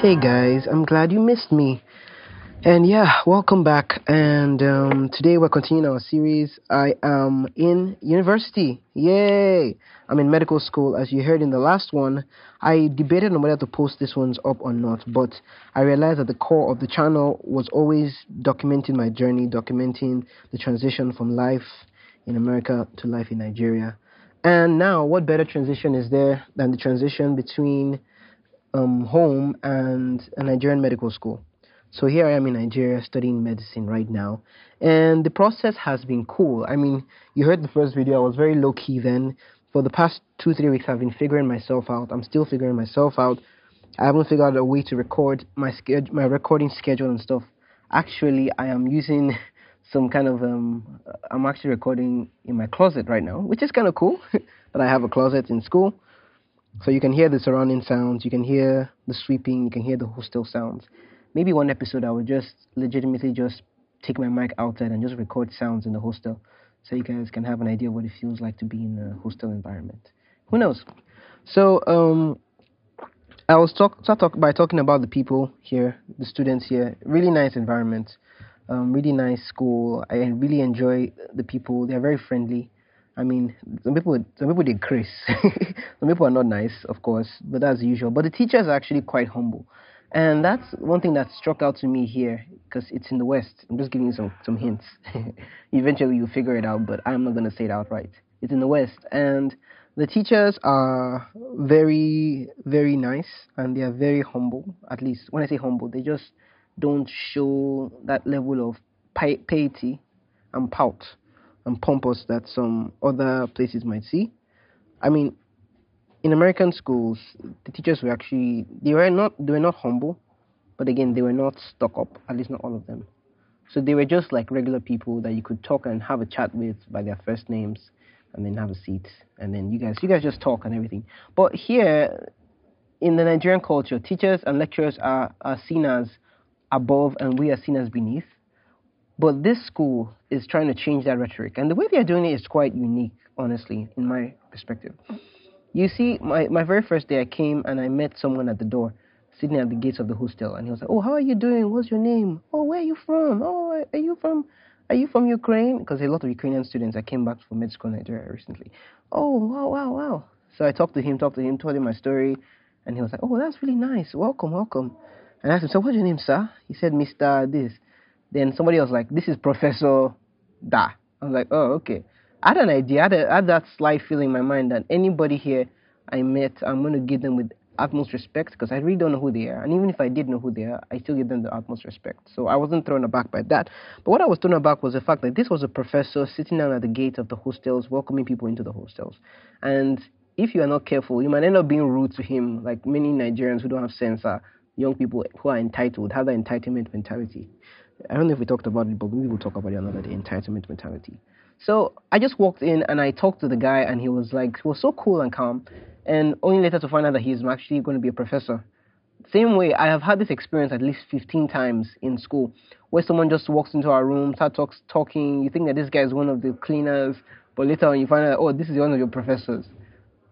Hey guys, I'm glad you missed me. And yeah, welcome back. And um, today we're continuing our series. I am in university. Yay! I'm in medical school. As you heard in the last one, I debated on whether to post this one's up or not, but I realized that the core of the channel was always documenting my journey, documenting the transition from life in America to life in Nigeria. And now, what better transition is there than the transition between um, home and a Nigerian medical school? So here I am in Nigeria studying medicine right now. And the process has been cool. I mean, you heard the first video, I was very low key then. For the past two, three weeks, I've been figuring myself out. I'm still figuring myself out. I haven't figured out a way to record my schedule, my recording schedule and stuff. Actually, I am using some kind of um. I'm actually recording in my closet right now, which is kind of cool. that I have a closet in school, so you can hear the surrounding sounds. You can hear the sweeping. You can hear the hostel sounds maybe one episode I would just legitimately just take my mic outside and just record sounds in the hostel so you guys can have an idea what it feels like to be in a hostel environment. Who knows? So um I was talk start talk by talking about the people here, the students here. Really nice environment, um, really nice school. I really enjoy the people. They're very friendly. I mean, some people some people Chris. some people are not nice, of course, but that's usual. But the teachers are actually quite humble. And that's one thing that struck out to me here because it's in the West. I'm just giving you some, some hints. Eventually, you'll figure it out, but I'm not going to say it outright. It's in the West. And the teachers are very, very nice and they are very humble. At least when I say humble, they just don't show that level of piety and pout and pompous that some other places might see. I mean, in American schools, the teachers were actually they were not they were not humble, but again they were not stuck up. At least not all of them. So they were just like regular people that you could talk and have a chat with by their first names, and then have a seat, and then you guys you guys just talk and everything. But here, in the Nigerian culture, teachers and lecturers are are seen as above, and we are seen as beneath. But this school is trying to change that rhetoric, and the way they are doing it is quite unique, honestly, in my perspective. You see, my, my very first day I came and I met someone at the door, sitting at the gates of the hostel, and he was like, "Oh, how are you doing? What's your name? Oh, where are you from? Oh, are you from? Are you from Ukraine? Because a lot of Ukrainian students I came back from med school in Nigeria recently. Oh, wow, wow, wow. So I talked to him, talked to him, told him my story, and he was like, "Oh, that's really nice. Welcome, welcome." And I asked him, "So what's your name, sir?" He said, "Mr. This." Then somebody was like, "This is Professor Da." I was like, "Oh, okay." I had an idea, I had, a, I had that slight feeling in my mind that anybody here I met, I'm going to give them with utmost respect because I really don't know who they are. And even if I did know who they are, I still give them the utmost respect. So I wasn't thrown aback by that. But what I was thrown aback was the fact that this was a professor sitting down at the gate of the hostels, welcoming people into the hostels. And if you are not careful, you might end up being rude to him, like many Nigerians who don't have sense are young people who are entitled, have that entitlement mentality. I don't know if we talked about it, but maybe we'll talk about it another day, entitlement mentality. So I just walked in and I talked to the guy, and he was like, he was so cool and calm, and only later to find out that he's actually going to be a professor. Same way, I have had this experience at least 15 times in school, where someone just walks into our room, starts talks, talking. You think that this guy is one of the cleaners, but later on you find out, oh, this is one of your professors.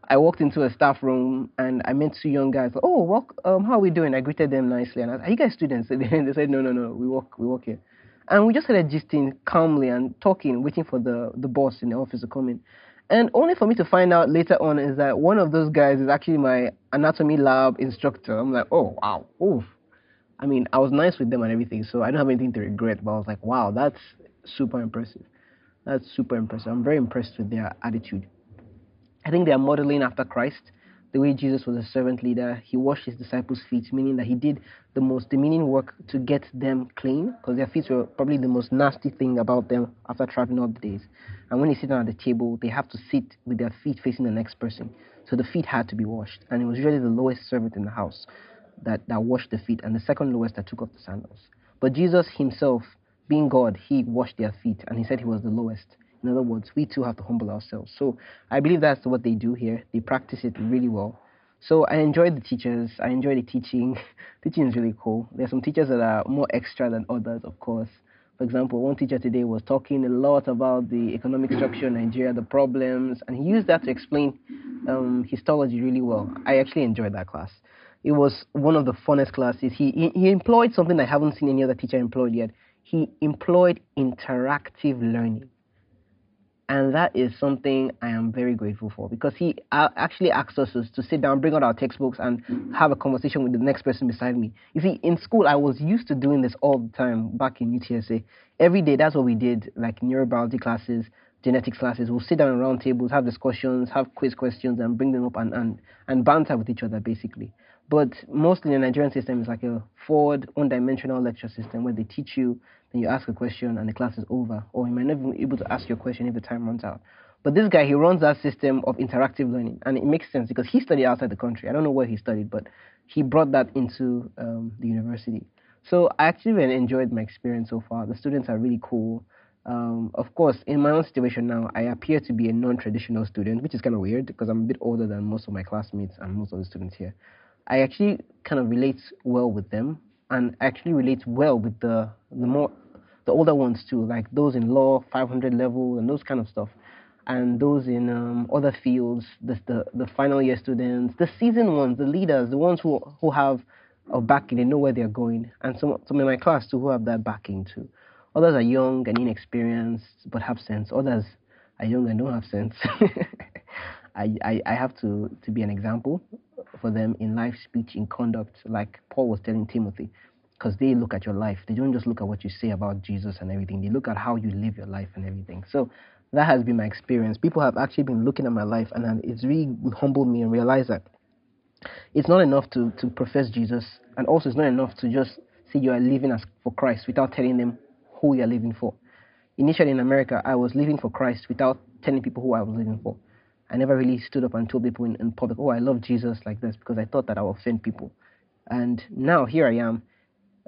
I walked into a staff room and I met two young guys. Oh, um, how are we doing? I greeted them nicely, and I said, "Are you guys students?" And they said, "No, no, no, we work, we work here." And we just started gisting calmly and talking, waiting for the, the boss in the office to come in. And only for me to find out later on is that one of those guys is actually my anatomy lab instructor. I'm like, oh, wow, oof. I mean, I was nice with them and everything, so I don't have anything to regret, but I was like, wow, that's super impressive. That's super impressive. I'm very impressed with their attitude. I think they are modeling after Christ the way Jesus was a servant leader, he washed his disciples' feet, meaning that he did the most demeaning work to get them clean, because their feet were probably the most nasty thing about them after traveling all the days. And when they sit down at the table, they have to sit with their feet facing the next person. So the feet had to be washed. And it was usually the lowest servant in the house that, that washed the feet, and the second lowest that took off the sandals. But Jesus himself, being God, he washed their feet, and he said he was the lowest. In other words, we too have to humble ourselves. So I believe that's what they do here. They practice it really well. So I enjoy the teachers. I enjoy the teaching. teaching is really cool. There's some teachers that are more extra than others, of course. For example, one teacher today was talking a lot about the economic structure in Nigeria, the problems, and he used that to explain um, histology really well. I actually enjoyed that class. it was one of the funnest classes. He, he, he employed something I haven't seen any other teacher employed yet. He employed interactive learning. And that is something I am very grateful for because he actually asked us to sit down, bring out our textbooks, and have a conversation with the next person beside me. You see, in school, I was used to doing this all the time back in UTSA. Every day, that's what we did, like neurobiology classes, genetics classes. We'll sit down around tables, have discussions, have quiz questions, and bring them up and, and, and banter with each other, basically. But mostly the Nigerian system is like a forward, one dimensional lecture system where they teach you, then you ask a question, and the class is over. Or you might not be able to ask your question if the time runs out. But this guy, he runs that system of interactive learning, and it makes sense because he studied outside the country. I don't know where he studied, but he brought that into um, the university. So I actually really enjoyed my experience so far. The students are really cool. Um, of course, in my own situation now, I appear to be a non-traditional student, which is kind of weird because I'm a bit older than most of my classmates and most of the students here. I actually kind of relate well with them, and actually relate well with the the more the older ones too, like those in law 500 level and those kind of stuff, and those in um, other fields, the, the the final year students, the seasoned ones, the leaders, the ones who who have a backing, they know where they're going, and some some in my class too who have that backing too. Others are young and inexperienced but have sense. Others are young and don't have sense. I, I, I have to, to be an example for them in life, speech, in conduct, like Paul was telling Timothy, because they look at your life. They don't just look at what you say about Jesus and everything, they look at how you live your life and everything. So that has been my experience. People have actually been looking at my life, and it's really humbled me and realized that it's not enough to, to profess Jesus, and also it's not enough to just say you are living as for Christ without telling them who you are living for. Initially in America, I was living for Christ without telling people who I was living for. I never really stood up and told people in, in public, oh, I love Jesus like this, because I thought that I would offend people. And now here I am,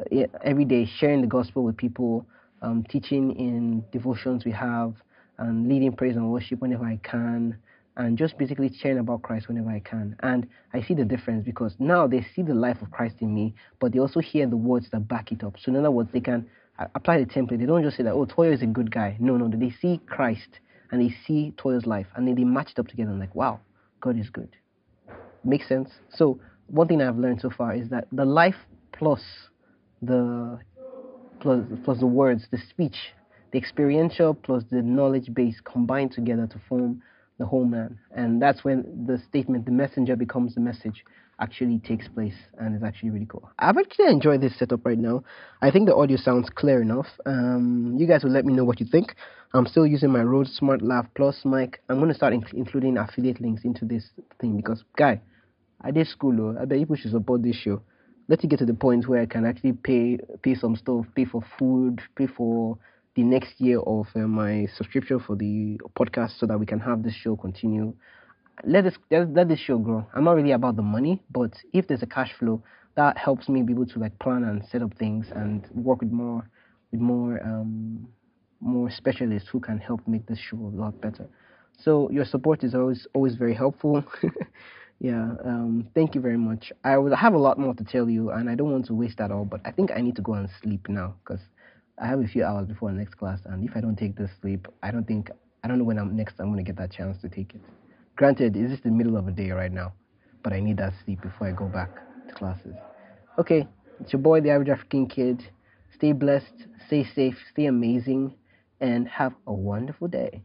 uh, every day sharing the gospel with people, um, teaching in devotions we have, and leading praise and worship whenever I can, and just basically sharing about Christ whenever I can. And I see the difference because now they see the life of Christ in me, but they also hear the words that back it up. So in other words, they can apply the template. They don't just say that, oh, Toyo is a good guy. No, no, they see Christ and they see Toyo's life and then they match it up together and like, wow, God is good. Makes sense? So one thing I've learned so far is that the life plus the plus, plus the words, the speech, the experiential plus the knowledge base combine together to form the whole man. And that's when the statement, the messenger becomes the message actually takes place and is actually really cool. I've actually enjoyed this setup right now. I think the audio sounds clear enough. Um, you guys will let me know what you think. I'm still using my Rode Smart Lav Plus mic. I'm going to start inc- including affiliate links into this thing because, guy, I did school, though. I bet people should support this show. Let it get to the point where I can actually pay pay some stuff, pay for food, pay for the next year of uh, my subscription for the podcast so that we can have this show continue let this let this show grow. I'm not really about the money, but if there's a cash flow, that helps me be able to like plan and set up things and work with more with more um, more specialists who can help make this show a lot better. So your support is always always very helpful. yeah, um, thank you very much. I have a lot more to tell you, and I don't want to waste that all. But I think I need to go and sleep now because I have a few hours before the next class, and if I don't take this sleep, I don't think I don't know when I'm next I'm gonna get that chance to take it. Granted, it's just the middle of the day right now, but I need that sleep before I go back to classes. Okay, it's your boy, the average African kid. Stay blessed, stay safe, stay amazing, and have a wonderful day.